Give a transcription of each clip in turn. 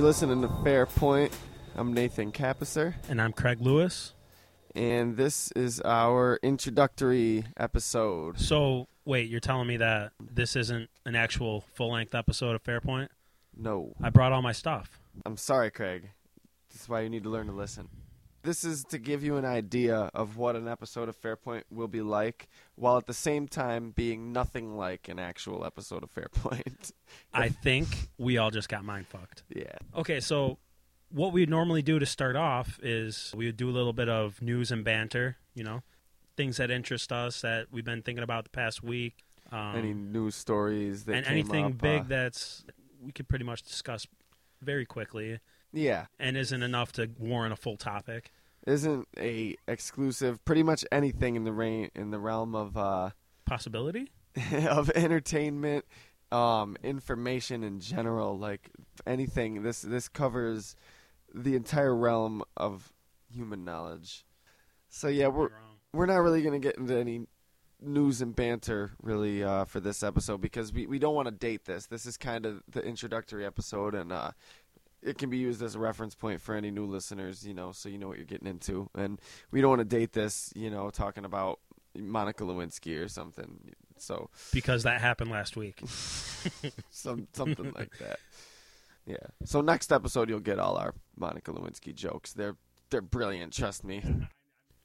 You're listening to Fair Point. I'm Nathan Kappesser, And I'm Craig Lewis. and this is our introductory episode. So, wait, you're telling me that this isn't an actual full length episode of Fairpoint? No, I brought all my stuff. I'm sorry, Craig. This is why you need to learn to listen. This is to give you an idea of what an episode of Fairpoint will be like, while at the same time being nothing like an actual episode of Fairpoint. I think we all just got mind fucked. yeah. Okay, so what we normally do to start off is we would do a little bit of news and banter, you know, things that interest us that we've been thinking about the past week. Um, Any news stories that and anything up, big uh, that's we could pretty much discuss very quickly yeah, and isn't enough to warrant a full topic. Isn't a exclusive. Pretty much anything in the rain in the realm of uh, Possibility? of entertainment, um, information in general, like anything. This this covers the entire realm of human knowledge. So yeah, we're we're not really gonna get into any news and banter really uh, for this episode because we, we don't want to date this. This is kind of the introductory episode, and uh, it can be used as a reference point for any new listeners, you know, so you know what you're getting into. And we don't want to date this, you know, talking about Monica Lewinsky or something. So Because that happened last week. some something like that. Yeah. So next episode you'll get all our Monica Lewinsky jokes. They're they're brilliant, trust me.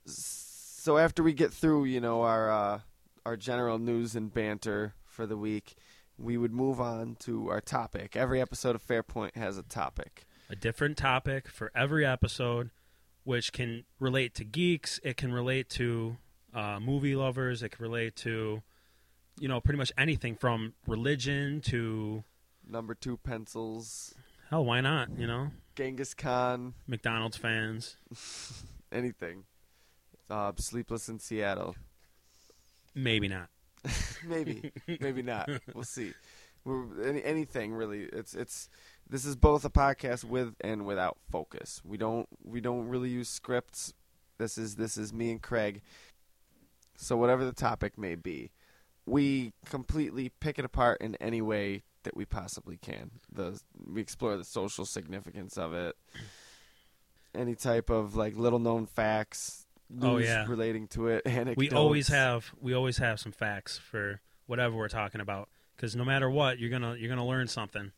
So after we get through, you know, our uh, our general news and banter for the week, we would move on to our topic. Every episode of Fairpoint has a topic. a different topic for every episode, which can relate to geeks. It can relate to uh, movie lovers. It can relate to, you know, pretty much anything from religion to Number two pencils, hell, why not? You know, Genghis Khan, McDonald's fans. anything. Uh, Sleepless in Seattle. Maybe not. maybe, maybe not. We'll see. Any, anything really. It's it's. This is both a podcast with and without focus. We don't we don't really use scripts. This is this is me and Craig. So whatever the topic may be, we completely pick it apart in any way that we possibly can. The we explore the social significance of it. Any type of like little known facts, Oh, yeah. relating to it, anecdotes. We always have we always have some facts for whatever we're talking about. Because no matter what, you're gonna you're gonna learn something.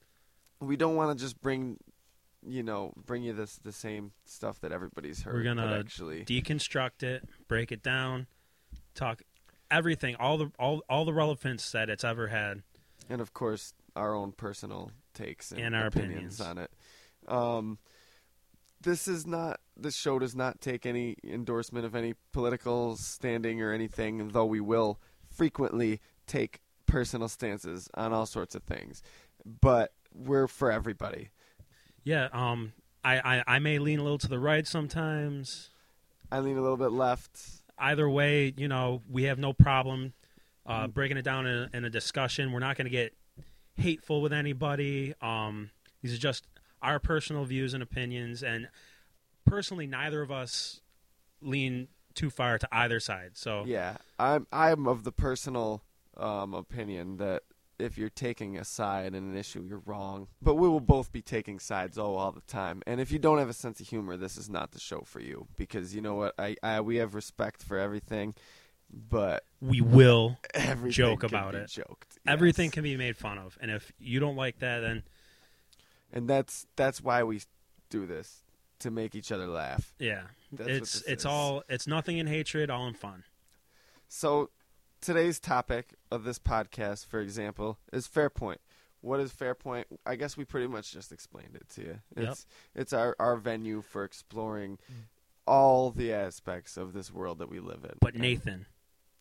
we don't want to just bring you know bring you this the same stuff that everybody's heard We're gonna actually deconstruct it, break it down, talk everything, all the all all the relevance that it's ever had. and of course our own personal takes and, And our opinions, opinions. on it um this is not this show does not take any endorsement of any political standing or anything though we will frequently take personal stances on all sorts of things but we're for everybody Yeah, um, I, I, I may lean a little to the right sometimes. i lean a little bit left Either way, you know, we have no problem uh, Mhm. breaking it down in a, in a discussion. We're not going to get hateful with anybody. Um, these are just our personal views and opinions, and personally, neither of us lean too far to either side. So Yeah, I'm I'm of the personal um, opinion that if you're taking a side in an issue, you're wrong. But we will both be taking sides oh all the time. And if you don't have a sense of humor, this is not the show for you because you know what? I, I we have respect for everything, but we will. Joke about it. Joked. Everything can be made fun of, and if you don't like that, then and that's that's why we do this to make each other laugh. yeah, That's it's it's is. all it's nothing in hatred, all in fun. So today's topic of this podcast, for example, is Fairpoint. What is Fairpoint? I guess we pretty much just explained it to you. Yep. It's it's our, our venue for exploring all the aspects of this world that we live in. But Nathan,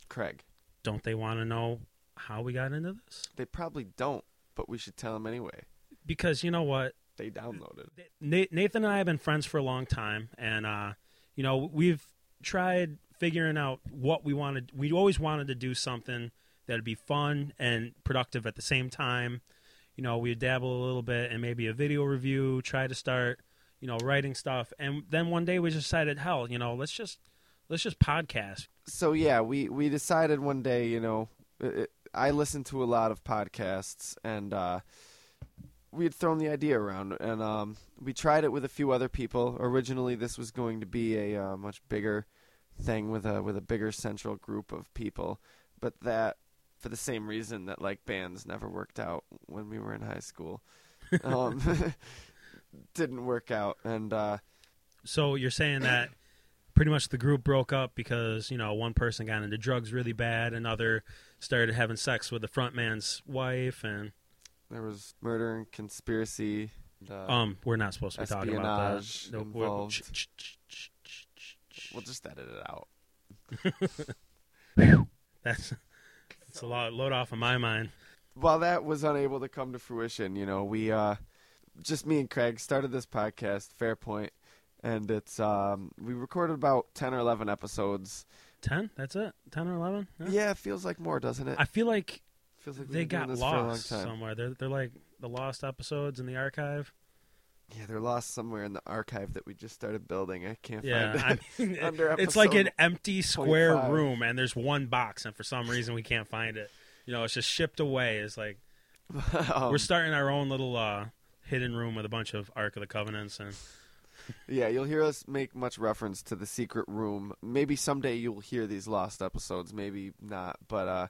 Craig, don't they want to know how we got into this? they probably don't, but we should tell them anyway. Because you know what, They downloaded. Nathan and I have been friends for a long time, and uh, you know we've tried figuring out what we wanted. We always wanted to do something that'd be fun and productive at the same time. You know, we dabble a little bit and maybe a video review. Try to start, you know, writing stuff, and then one day we just decided, hell, you know, let's just let's just podcast. so yeah, we we decided one day, you know, it, it- I listen to a lot of podcasts, and uh, we had thrown the idea around, and um, we tried it with a few other people. Originally, this was going to be a uh, much bigger thing with a with a bigger central group of people, but that for the same reason that like bands never worked out when we were in high school, um, didn't work out, and uh, So you're saying that pretty much the group broke up because you know one person got into drugs really bad, another started having sex with the front man's wife, and there was murder and conspiracy. and, Uh, um, we're not supposed to be talking about that. Nope, ch- we'll just edit it out. That's it's a lot load off of my mind. while that was unable to come to fruition, you know, we uh just me and Craig started this podcast, Fairpoint, and it's um we recorded about 10 or 11 episodes. Ten? That's it? Ten or eleven? Yeah, it feels like more, doesn't it? I feel like feels like they got this for a long lost somewhere. They're they're like the lost episodes in the archive. Yeah, they're lost somewhere in the archive that we just started building. I can't Yeah, find I it. mean, Under it's like an empty square 25. room, and there's one box, and for some reason we can't find it. You know, it's just shipped away. It's like Um, we're starting our own little uh, hidden room with a bunch of Ark of the Covenants, and Yeah, you'll hear us make much reference to the secret room. Maybe someday you'll hear these lost episodes, maybe not. But uh,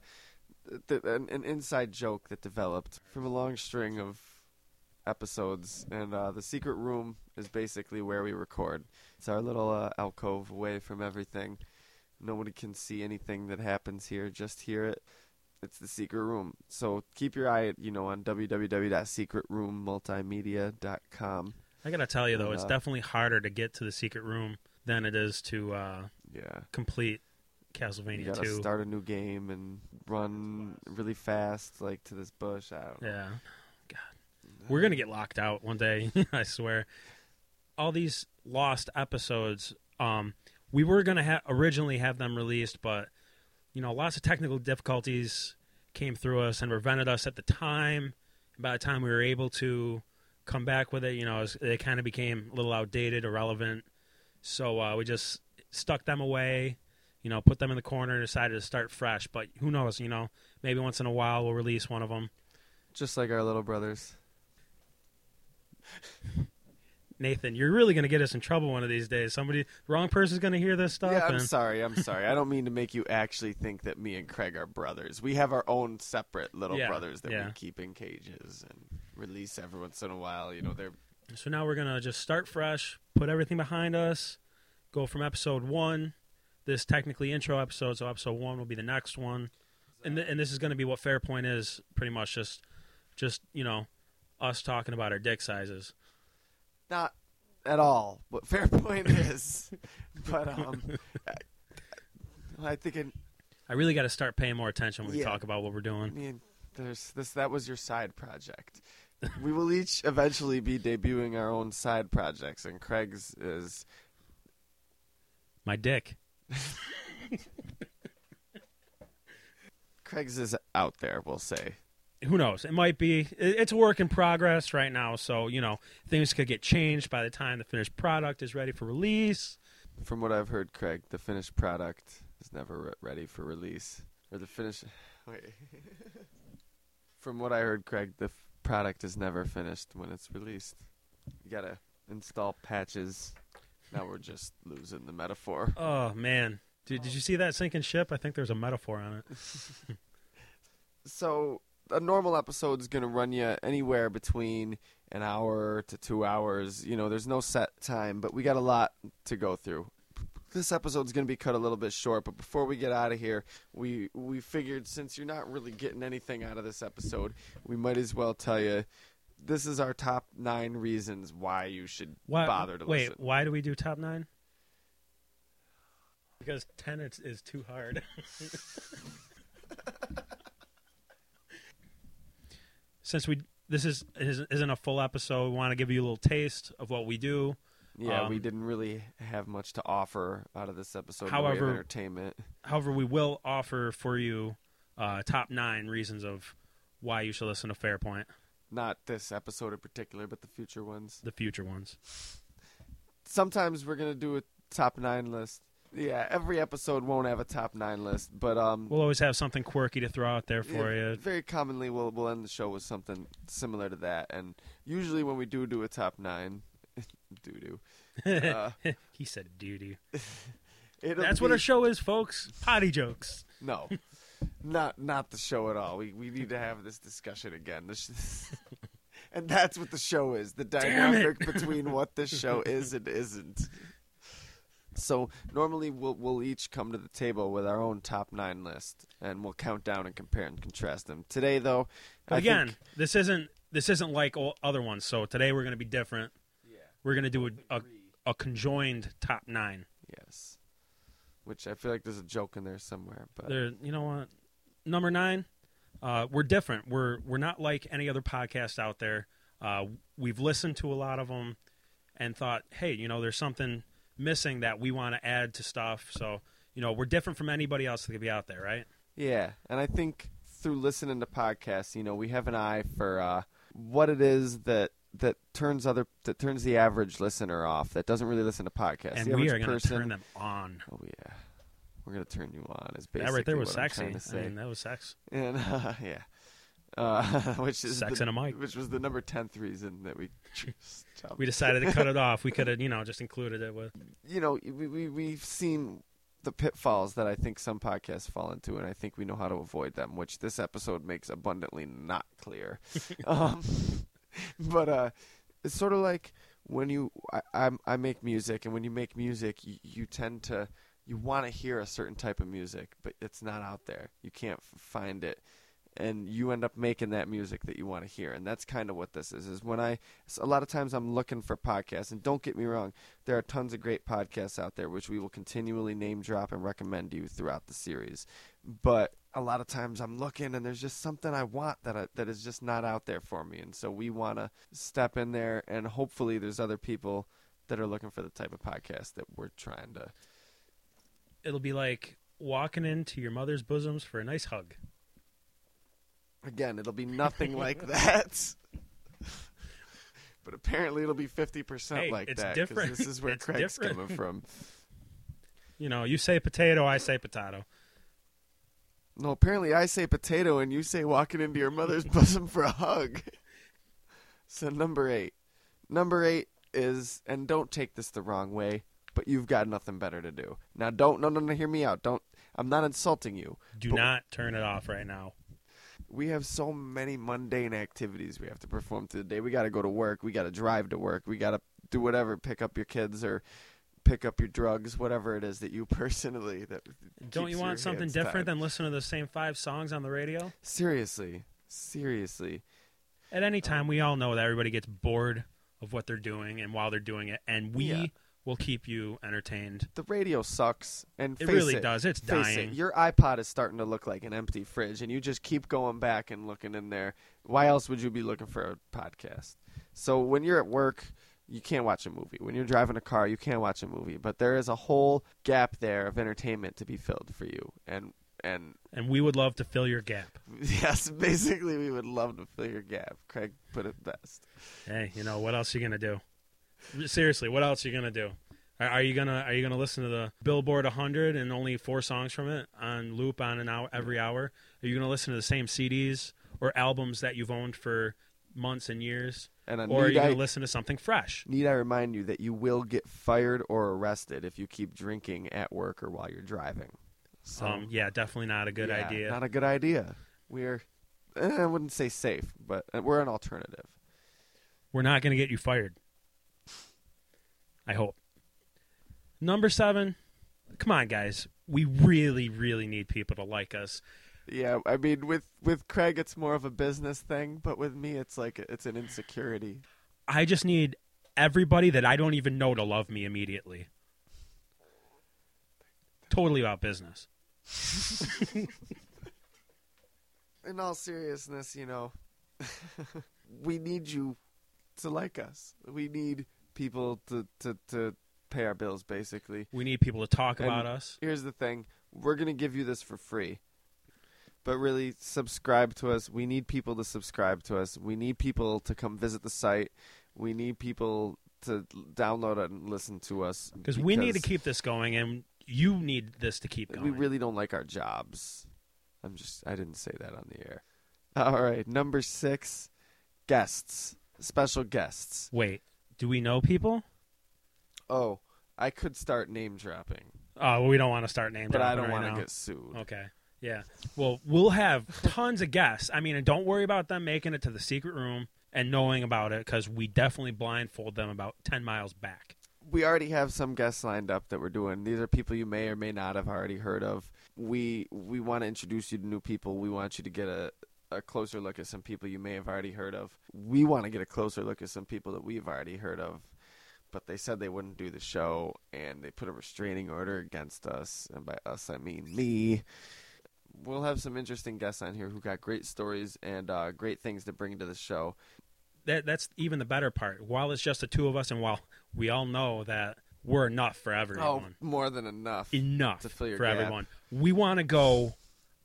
th- an, an inside joke that developed from a long string of episodes, and uh, the secret room is basically where we record. It's our little uh, alcove away from everything. Nobody can see anything that happens here; just hear it. It's the secret room. So keep your eye, you know, on www.secretroommultimedia.com. I gotta tell you though, And, it's uh, definitely harder to get to the secret room than it is to uh, Yeah. complete You Castlevania gotta Two. start a new game and run really fast, like to this bush. I don't know. Yeah, God, we're gonna get locked out one day. I swear. All these lost episodes, um, we were gonna ha- originally have them released, but you know, lots of technical difficulties came through us and prevented us at the time. By the time we were able to come back with it, you know, it, it kind of became a little outdated, irrelevant. So uh, we just stuck them away, you know, put them in the corner, and decided to start fresh. But who knows? You know, maybe once in a while we'll release one of them. Just like our little brothers. Nathan, you're really going to get us in trouble one of these days. Somebody, wrong person's going to hear this stuff. Yeah, I'm and, sorry. I'm sorry. I don't mean to make you actually think that me and Craig are brothers. We have our own separate little Yeah, brothers that yeah. we keep in cages and release every once in a while. You know, they're so now we're going to just start fresh, put everything behind us, go from episode one, this technically intro episode. So episode one will be the next one, and th- and this is going to be what Fairpoint is pretty much just, just you know, us talking about our dick sizes. not at all what fair point is. but um, I, I think it, I really got to start paying more attention when we Yeah. talk about what we're doing. I mean, there's this. That was your side project. we will each eventually be debuting our own side projects, and Craig's is My dick. Craig's is out there. We'll say. who knows? It might be. It's a work in progress right now, so you know things could get changed by the time the finished product is ready for release. From what I've heard, Craig, the finished product is never re- ready for release, or the finished. Wait. From what I heard, Craig, the f- product is never finished when it's released. You gotta install patches. Now we're just losing the metaphor. Oh man, did did you see that sinking ship? I think there's a metaphor on it. So a normal episode is gonna run you anywhere between an hour to two hours. You know, there's no set time, but we got a lot to go through. This episode's gonna be cut a little bit short, but before we get out of here, we we figured since you're not really getting anything out of this episode, we might as well tell you this is our top nine reasons why you should Why, bother to listen. wait, listen. why do we do top nine? Because ten is, is too hard. Since we this is is- isn't a full episode, we want to give you a little taste of what we do. Yeah, we Um, didn't really have much to offer out of this episode. However- entertainment. However, we will offer for you uh, top nine reasons of why you should listen to Fairpoint, Not this episode in particular, but the future ones. the future ones. sometimes we're gonna do a top nine list. Yeah, every episode won't have a top nine list, but um, We'll always have something quirky to throw out there for yeah, you. very commonly we'll we'll end the show with something similar to that, and usually when we do do a top nine, doo doo, uh, he said duty. it'll That's what our show is, folks. Potty jokes. No, not not the show at all. We we need to have this discussion again. This, and that's what the show is: the dynamic between what this show is and isn't. So normally we'll we'll each come to the table with our own top nine list, and we'll count down and compare and contrast them. Today, though, I again, think- this isn't this isn't like all other ones. So today we're going to be different. yeah, We're going to do a, a a conjoined top nine. yes, which I feel like there's a joke in there somewhere, but There, you know what? Number nine, uh, we're different. We're we're not like any other podcast out there. Uh, we've listened to a lot of them and thought, hey, you know, there's something missing that we want to add to stuff. So you know, we're different from anybody else that could be out there, right? Yeah, and I think through listening to podcasts, you know, we have an eye for uh, what it is that that turns other that turns the average listener off that doesn't really listen to podcasts. and the we are going to turn them on. Oh yeah, we're gonna turn you on. Is That basically right there was sexy. I mean, that was sex. and uh, yeah, uh, which is Sex the, and a mic. which was the number tenth reason that we. We decided to cut it off. We could have, you know, just included it with. you know, we, we we've seen the pitfalls that I think some podcasts fall into, and I think we know how to avoid them, which this episode makes abundantly not clear. um, but uh, it's sort of like when you I, I'm, I make music, and when you make music, you, you tend to you want to hear a certain type of music, but it's not out there. You can't f- find it. And you end up making that music that you want to hear, and that's kind of what this is. Is when I, a lot of times I'm looking for podcasts, and don't get me wrong, there are tons of great podcasts out there which we will continually name drop and recommend you throughout the series but a lot of times I'm looking and there's just something I want that I, that is just not out there for me and so we want to step in there and hopefully there's other people that are looking for the type of podcast that we're trying to It'll be like walking into your mother's bosoms for a nice hug. again it'll be nothing like that but apparently it'll be 50% Hey, like it's that 'cause different. this is where It's Craig's different. coming from You know, you say potato, I say potato. no apparently I say potato and you say walking into your mother's bosom for a hug So number eight. Number eight is, and don't take this the wrong way, but you've got nothing better to do. Now, don't, no, no, no, hear me out. Don't, I'm not insulting you. Do not turn it off right now. We have so many mundane activities we have to perform through the day. We got to go to work. We got to drive to work. We got to do whatever, pick up your kids or pick up your drugs, whatever it is that you personally that. Don't you want something different tied. than listen to the same five songs on the radio? Seriously, seriously. At any time, we all know that everybody gets bored of what they're doing and while they're doing it, and we Yeah. Will keep you entertained. The radio sucks, and It really it, does. It's dying. it, your iPod is starting to look like an empty fridge, and you just keep going back and looking in there. Why else would you be looking for a podcast? So when you're at work, you can't watch a movie. When you're driving a car, you can't watch a movie. But there is a whole gap there of entertainment to be filled for you, and and And we would love to fill your gap. yes, basically, we would love to fill your gap. Craig put it best. Hey, you know what else you gonna do? Seriously, what else are you gonna do? Are, are you gonna Are you gonna listen to the Billboard 100 and only four songs from it on loop on an hour every hour? Are you gonna listen to the same CDs or albums that you've owned for months and years, And or are you gonna listen to something fresh? need I remind you that you will get fired or arrested if you keep drinking at work or while you're driving. So, Um, yeah, definitely not a good yeah, idea. Not a good idea. We're, eh, I wouldn't say safe, but uh, we're an alternative. We're not going to get you fired. I hope. Number seven. Come on, guys. We really, really need people to like us. Yeah, I mean, with with Craig, it's more of a business thing, but with me, it's like it's an insecurity. I just need everybody that I don't even know to love me immediately. Totally about business. In all seriousness, you know, we need you to like us. We need people to to to pay our bills, basically. We need people to talk And- about us. here's the thing we're going to give you this for free but really subscribe to us we need people to subscribe to us we need people to come visit the site we need people to download it and listen to us Because we need to keep this going, and you need this to keep going. We really don't like our jobs. I'm just I didn't say that on the air. All right, number 6, guests. Special guests. Wait, do we know people? Oh, I could start name dropping, Oh, we don't want to start name but I don't right want to get sued. Okay. Yeah. Well, we'll have tons of guests. I mean, and don't worry about them making it to the secret room and knowing about it because we definitely blindfold them about 10 miles back. we already have some guests lined up that we're doing. These are people you may or may not have already heard of. We we want to introduce you to new people. We want you to get a a closer look at some people you may have already heard of. We want to get a closer look at some people that we've already heard of. But they said they wouldn't do the show and they put a restraining order against us. And by us I mean me. We'll have some interesting guests on here who got great stories and uh, great things to bring to the show. That That's even the better part. While it's just the two of us and while we all know that we're enough for everyone, oh, more than enough. enough to fill your for gap. everyone. We want to go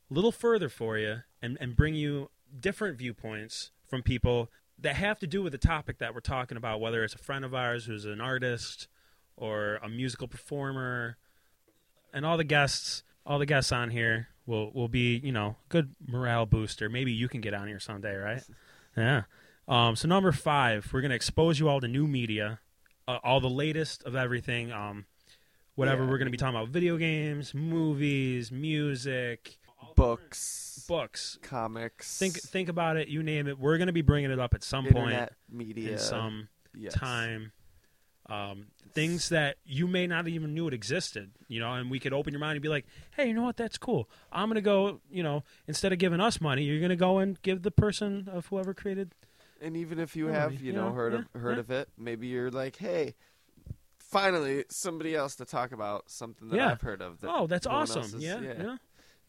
a little further for you and, and bring you different viewpoints from people that have to do with the topic that we're talking about, whether it's a friend of ours who's an artist or a musical performer. And all the guests, all the guests on here will will be, you know, good morale booster. Maybe you can get on here someday, right? Yeah. Um, so number five, we're gonna expose you all to new media, uh, all the latest of everything. Um, whatever Yeah. we're gonna be talking about: video games, movies, music, Books, books. comics. Think think about it. You name it. We're gonna be bringing it up at some internet point media in some yes. time. Um, things that you may not even knew it existed, you know, and we could open your mind and be like, "Hey, you know what? That's cool. I'm gonna go. You know, instead of giving us money, you're gonna go and give the person of whoever created And even if you have, you you know, know, heard of heard yeah. of it, maybe you're like, hey, finally somebody else to talk about something that Yeah. I've heard of. That oh, that's awesome. is- yeah, yeah,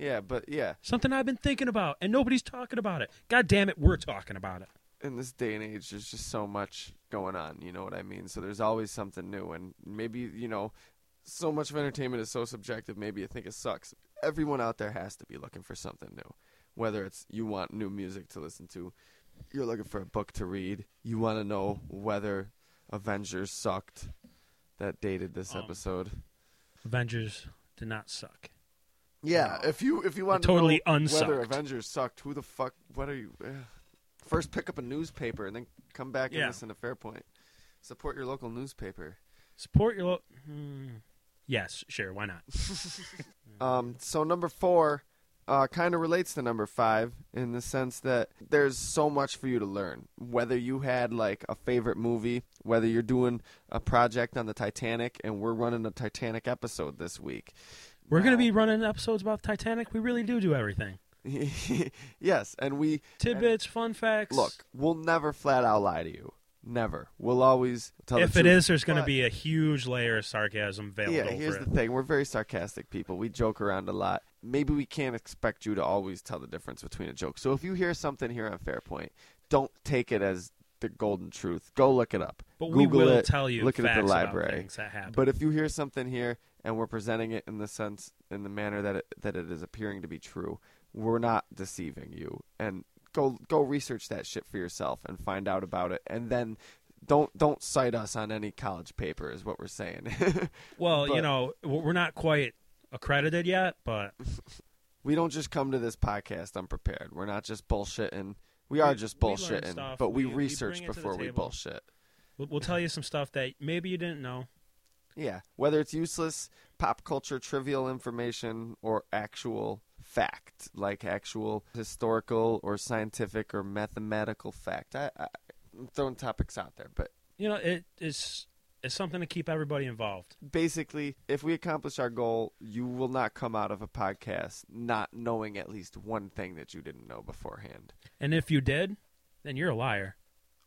yeah. But yeah, Something I've been thinking about, and nobody's talking about it. God damn it, we're talking about it. in this day and age, there's just so much going on. You know what I mean? So there's always something new, and maybe you know, so much of entertainment is so subjective. Maybe you think it sucks. Everyone out there has to be looking for something new. Whether it's you want new music to listen to, you're looking for a book to read, you want to know whether Avengers sucked. That dated this Um, episode. Avengers did not suck. Yeah, if you if you want totally to know whether. Avengers sucked, who the fuck? What are you? ugh. First, pick up a newspaper and then come back Yeah. and listen to Fairpoint. Support your local newspaper. Support your. Lo- hmm. Yes, sure. Why not? Um, so number four uh, kind of relates to number five in the sense that there's so much for you to learn. Whether you had like a favorite movie, whether you're doing a project on the Titanic, and we're running a Titanic episode this week. We're going to be running episodes about Titanic. We really do do everything. yes, and we Tidbits, fun facts. look. We'll never flat out lie to you. Never. We'll always tell if it truth. is, there's going to be a huge layer of sarcasm veiled Yeah, over here's it. the thing. We're very sarcastic people. We joke around a lot. Maybe we can't expect you to always tell the difference between a joke. So if you hear something here on Fairpoint, don't take it as the golden truth. Go look it up. but we Google will it, tell you look at facts the about library. things that happen. But if you hear something here and we're presenting it in the sense in the manner that it, that it is appearing to be true, we're not deceiving you. And go go research that shit for yourself and find out about it and then don't don't cite us on any college paper is what we're saying. well, you know, we're not quite accredited yet, but we don't just come to this podcast unprepared. We're not just bullshitting. We are We- just we bullshitting, stuff. but we, We- we research before we bullshit. we'll, we'll tell you some stuff that maybe you didn't know. Yeah, whether it's useless pop culture trivial information or actual fact, like actual historical or scientific or mathematical fact. I, I, I'm throwing topics out there, but You know, it is it's something to keep everybody involved. basically, if we accomplish our goal, you will not come out of a podcast not knowing at least one thing that you didn't know beforehand. And if you did, then you're a liar.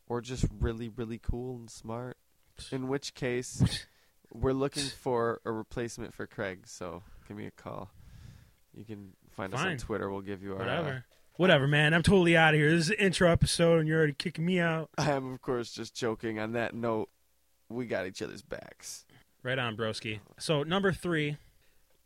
or just really, really cool and smart. In which case, we're looking for a replacement for Craig. So give me a call. You can find us on Twitter. We'll give you our. Whatever. Whatever, man. I'm totally out of here. This is the intro episode, and you're already kicking me out. Uh, I am, of course, just joking. On that note, we got each other's backs. Right on, broski. So number three,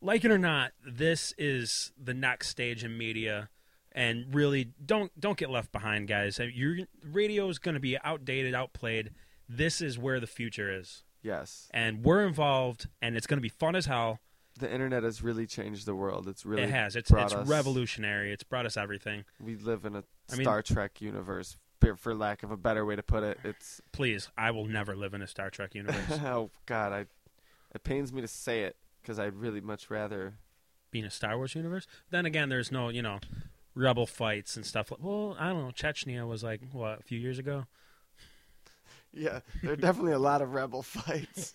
like it or not, this is the next stage in media, and really don't don't get left behind, guys. Your radio is going to be outdated, outplayed. This is where the future is, Yes. and we're involved, and it's going to be fun as hell. the internet has really changed the world. It's really it has. It's it's us- revolutionary. It's brought us everything. We live in a I mean- Star Trek universe, for- lack of a better way to put it. It's Please, I will never live in a Star Trek universe. oh god, I it pains me to say it because I'd really much rather. being a Star Wars universe. Then again, there's no, you know, rebel fights and stuff. Well, I don't know. Chechnya was like what a few years ago. Yeah, there are definitely a lot of rebel fights.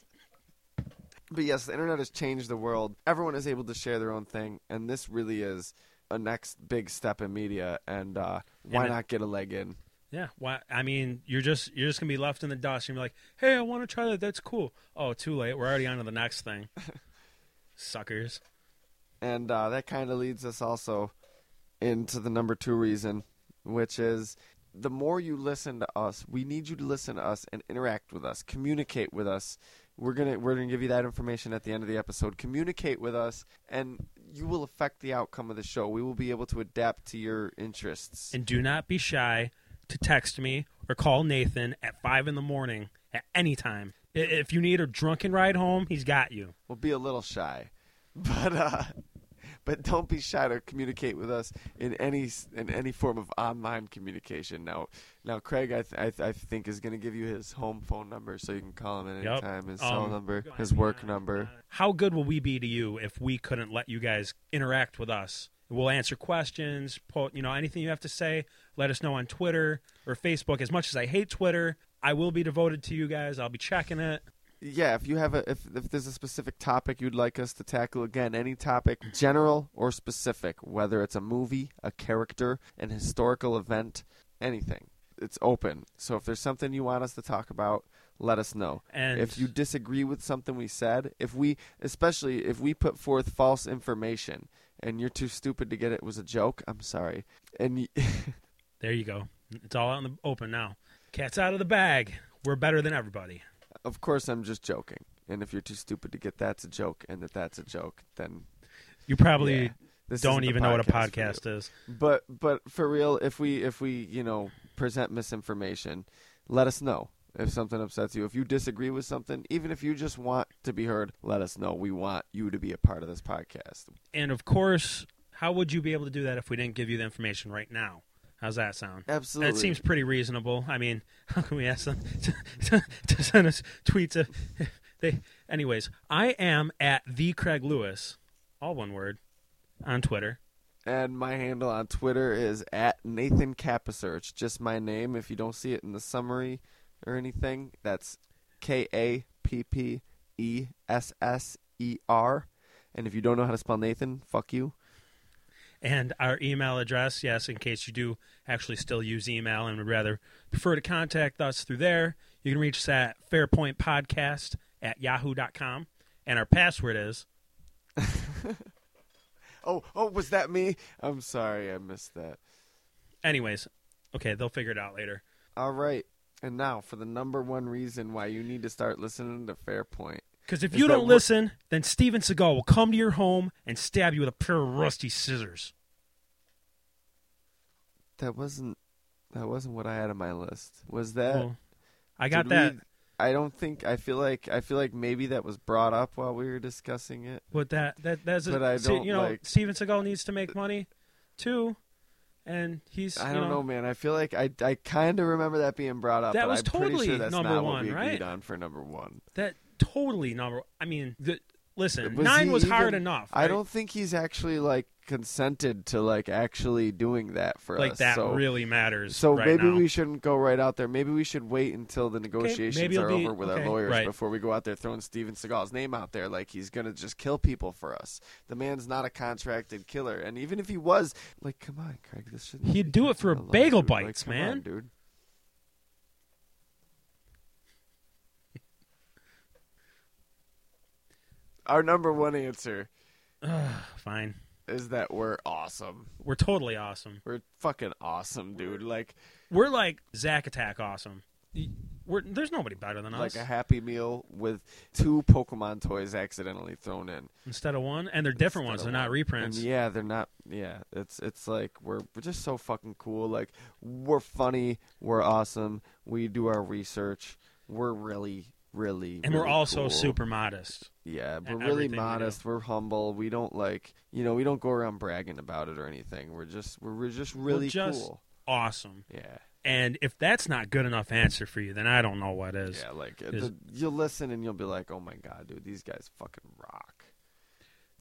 But yes, the internet has changed the world. Everyone is able to share their own thing, and this really is a next big step in media. And uh, why And it- not get a leg in? Yeah. Why? I mean, you're just you're just gonna be left in the dust. You're be like, hey, I want to try that. That's cool. Oh, too late. We're already on to the next thing. Suckers. And uh, that kind of leads us also into the number two reason, which is the more you listen to us, we need you to listen to us and interact with us, communicate with us. We're gonna we're gonna give you that information at the end of the episode. Communicate with us, and you will affect the outcome of the show. We will be able to adapt to your interests. And do not be shy to text me or call Nathan at five in the morning at any time. If you need a drunken ride home, he's got you. we'll be a little shy, but uh, but don't be shy to communicate with us in any in any form of online communication. Now, now Craig, I th- I, th- I think is going to give you his home phone number so you can call him at any Yep. time. His cell Um, number, his work number. How good will we be to you if we couldn't let you guys interact with us? We'll answer questions, po- you know, anything you have to say, let us know on Twitter or Facebook. As much as I hate Twitter, I will be devoted to you guys. I'll be checking it. Yeah, if you have a if if there's a specific topic you'd like us to tackle, again, any topic, general or specific, whether it's a movie, a character, an historical event, anything, it's open. So if there's something you want us to talk about, let us know. And if you disagree with something we said, if we, especially if we put forth false information and you're too stupid to get it was a joke, I'm sorry. And y- there you go. It's all out in the open now. Cat's out of the bag. We're better than everybody. Of course, I'm just joking. And if you're too stupid to get that's a joke and that that's a joke, then You probably yeah, this don't even know what a podcast is. But but for real, if we if we you know present misinformation, let us know if something upsets you. If you disagree with something, even if you just want to be heard, let us know. We want you to be a part of this podcast. And of course, how would you be able to do that if we didn't give you the information right now? How's that sound? Absolutely. That seems pretty reasonable. I mean, how can we ask them to, to, to send us tweets they? Anyways, I am at the Craig Lewis, all one word, on Twitter. And my handle on Twitter is at Nathan Kappesser. It's just my name. If you don't see it in the summary or anything, that's K A P P E S S E R. And if you don't know how to spell Nathan, fuck you. And our email address, yes, in case you do actually still use email and would rather prefer to contact us through there, you can reach us at fairpointpodcast at yahoo.com. And our password is Oh, oh, was that me? I'm sorry, I missed that. Anyways, okay, they'll figure it out later. All right. And now for the number one reason why you need to start listening to Fairpoint. Because if Is you don't listen, then Steven Seagal will come to your home and stab you with a pair of rusty scissors. That wasn't that wasn't what I had on my list. Was that Well, I got that. we- I don't think I feel like I feel like maybe that was brought up while we were discussing it. But that that that's But a, I don't you know like- Steven Seagal needs to make money too, and he's I don't know, man. I feel like I I kind of remember that being brought up. That but was I'm totally sure that's number not one, what we agreed right? on for number one. that totally number. I mean, the, listen, Was nine was hard even- enough. I don't think he's actually like consented to like actually doing that for like us. that so, really matters. So right maybe now. we shouldn't go right out there. Maybe we should wait until the negotiations maybe are be- over with okay, our lawyers right. before we go out there throwing Steven Seagal's name out there like he's gonna just kill people for us. The man's not a contracted killer, and even if he was, like, come on, Craig, this should He'd do it for a bagel bites, like, man. on, dude. Our number one answer Fine, is that we're awesome. we're totally awesome. We're fucking awesome, dude. Like We're like Zack Attack awesome. We're, there's nobody better than us. like a happy meal with two Pokemon toys accidentally thrown in. Instead of one, and they're different ones. They're not reprints. And yeah, they're not. Yeah, it's it's like we're we're just so fucking cool. Like we're funny, we're awesome. We do our research. We're really really, and we're also cool. super modest. Yeah, we're really modest. We are humble. We don't like, you know, we don't go around bragging about it or anything. We're just, we're, we're just really just- cool. Awesome. Yeah, And if that's not good enough answer for you, then I don't know what is. yeah. Like uh, is- the, you'll listen and you'll be like, oh my god, dude, these guys fucking rock.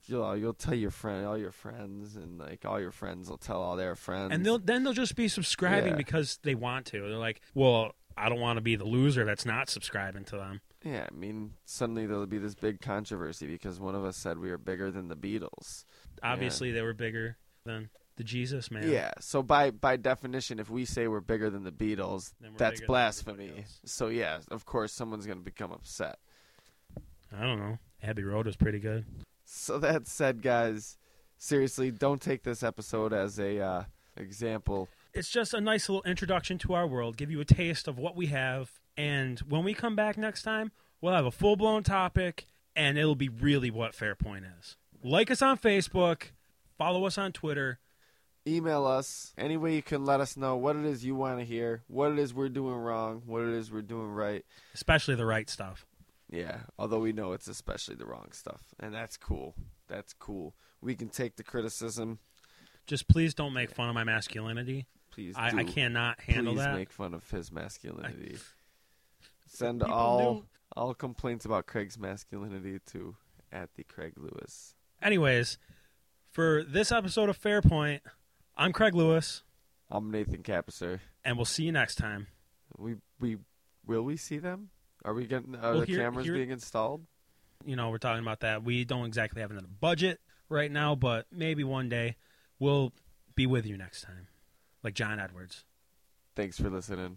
You'll you'll tell your friend, all your friends, and like all your friends will tell all their friends. And they'll then they'll just be subscribing Yeah. because they want to. They're like, well, I don't want to be the loser that's not subscribing to them. Yeah, I mean, suddenly there'll be this big controversy because one of us said we were bigger than the Beatles. Obviously, they were bigger than the Jesus man. Yeah. So by by definition, if we say we're bigger than the Beatles, that's blasphemy. So yeah, of course, someone's going to become upset. I don't know. Abbey Road was pretty good. So that said, guys, seriously, don't take this episode as a uh, example. It's just a nice little introduction to our world, give you a taste of what we have, and when we come back next time, we'll have a full blown topic, and it'll be really what Fairpoint is. Like us on Facebook, follow us on Twitter. Email us any way you can. Let us know what it is you want to hear, what it is we're doing wrong, what it is we're doing right. especially the right stuff. Yeah, although we know it's especially the wrong stuff, and that's cool. That's cool. We can take the criticism. Just please don't make fun of my masculinity. Please, I, do. I cannot handle Please that. make fun of his masculinity. Send People all do. all complaints about Craig's masculinity to at the Craig Lewis. Anyways, for this episode of Fairpoint, I'm Craig Lewis, I'm Nathan Kappesser. and we'll see you next time. We we will we see them? Are we getting are Well, the here- cameras here- being installed? You know, we're talking about that. We don't exactly have another budget right now, but maybe one day we'll be with you next time, like John Edwards. Thanks for listening.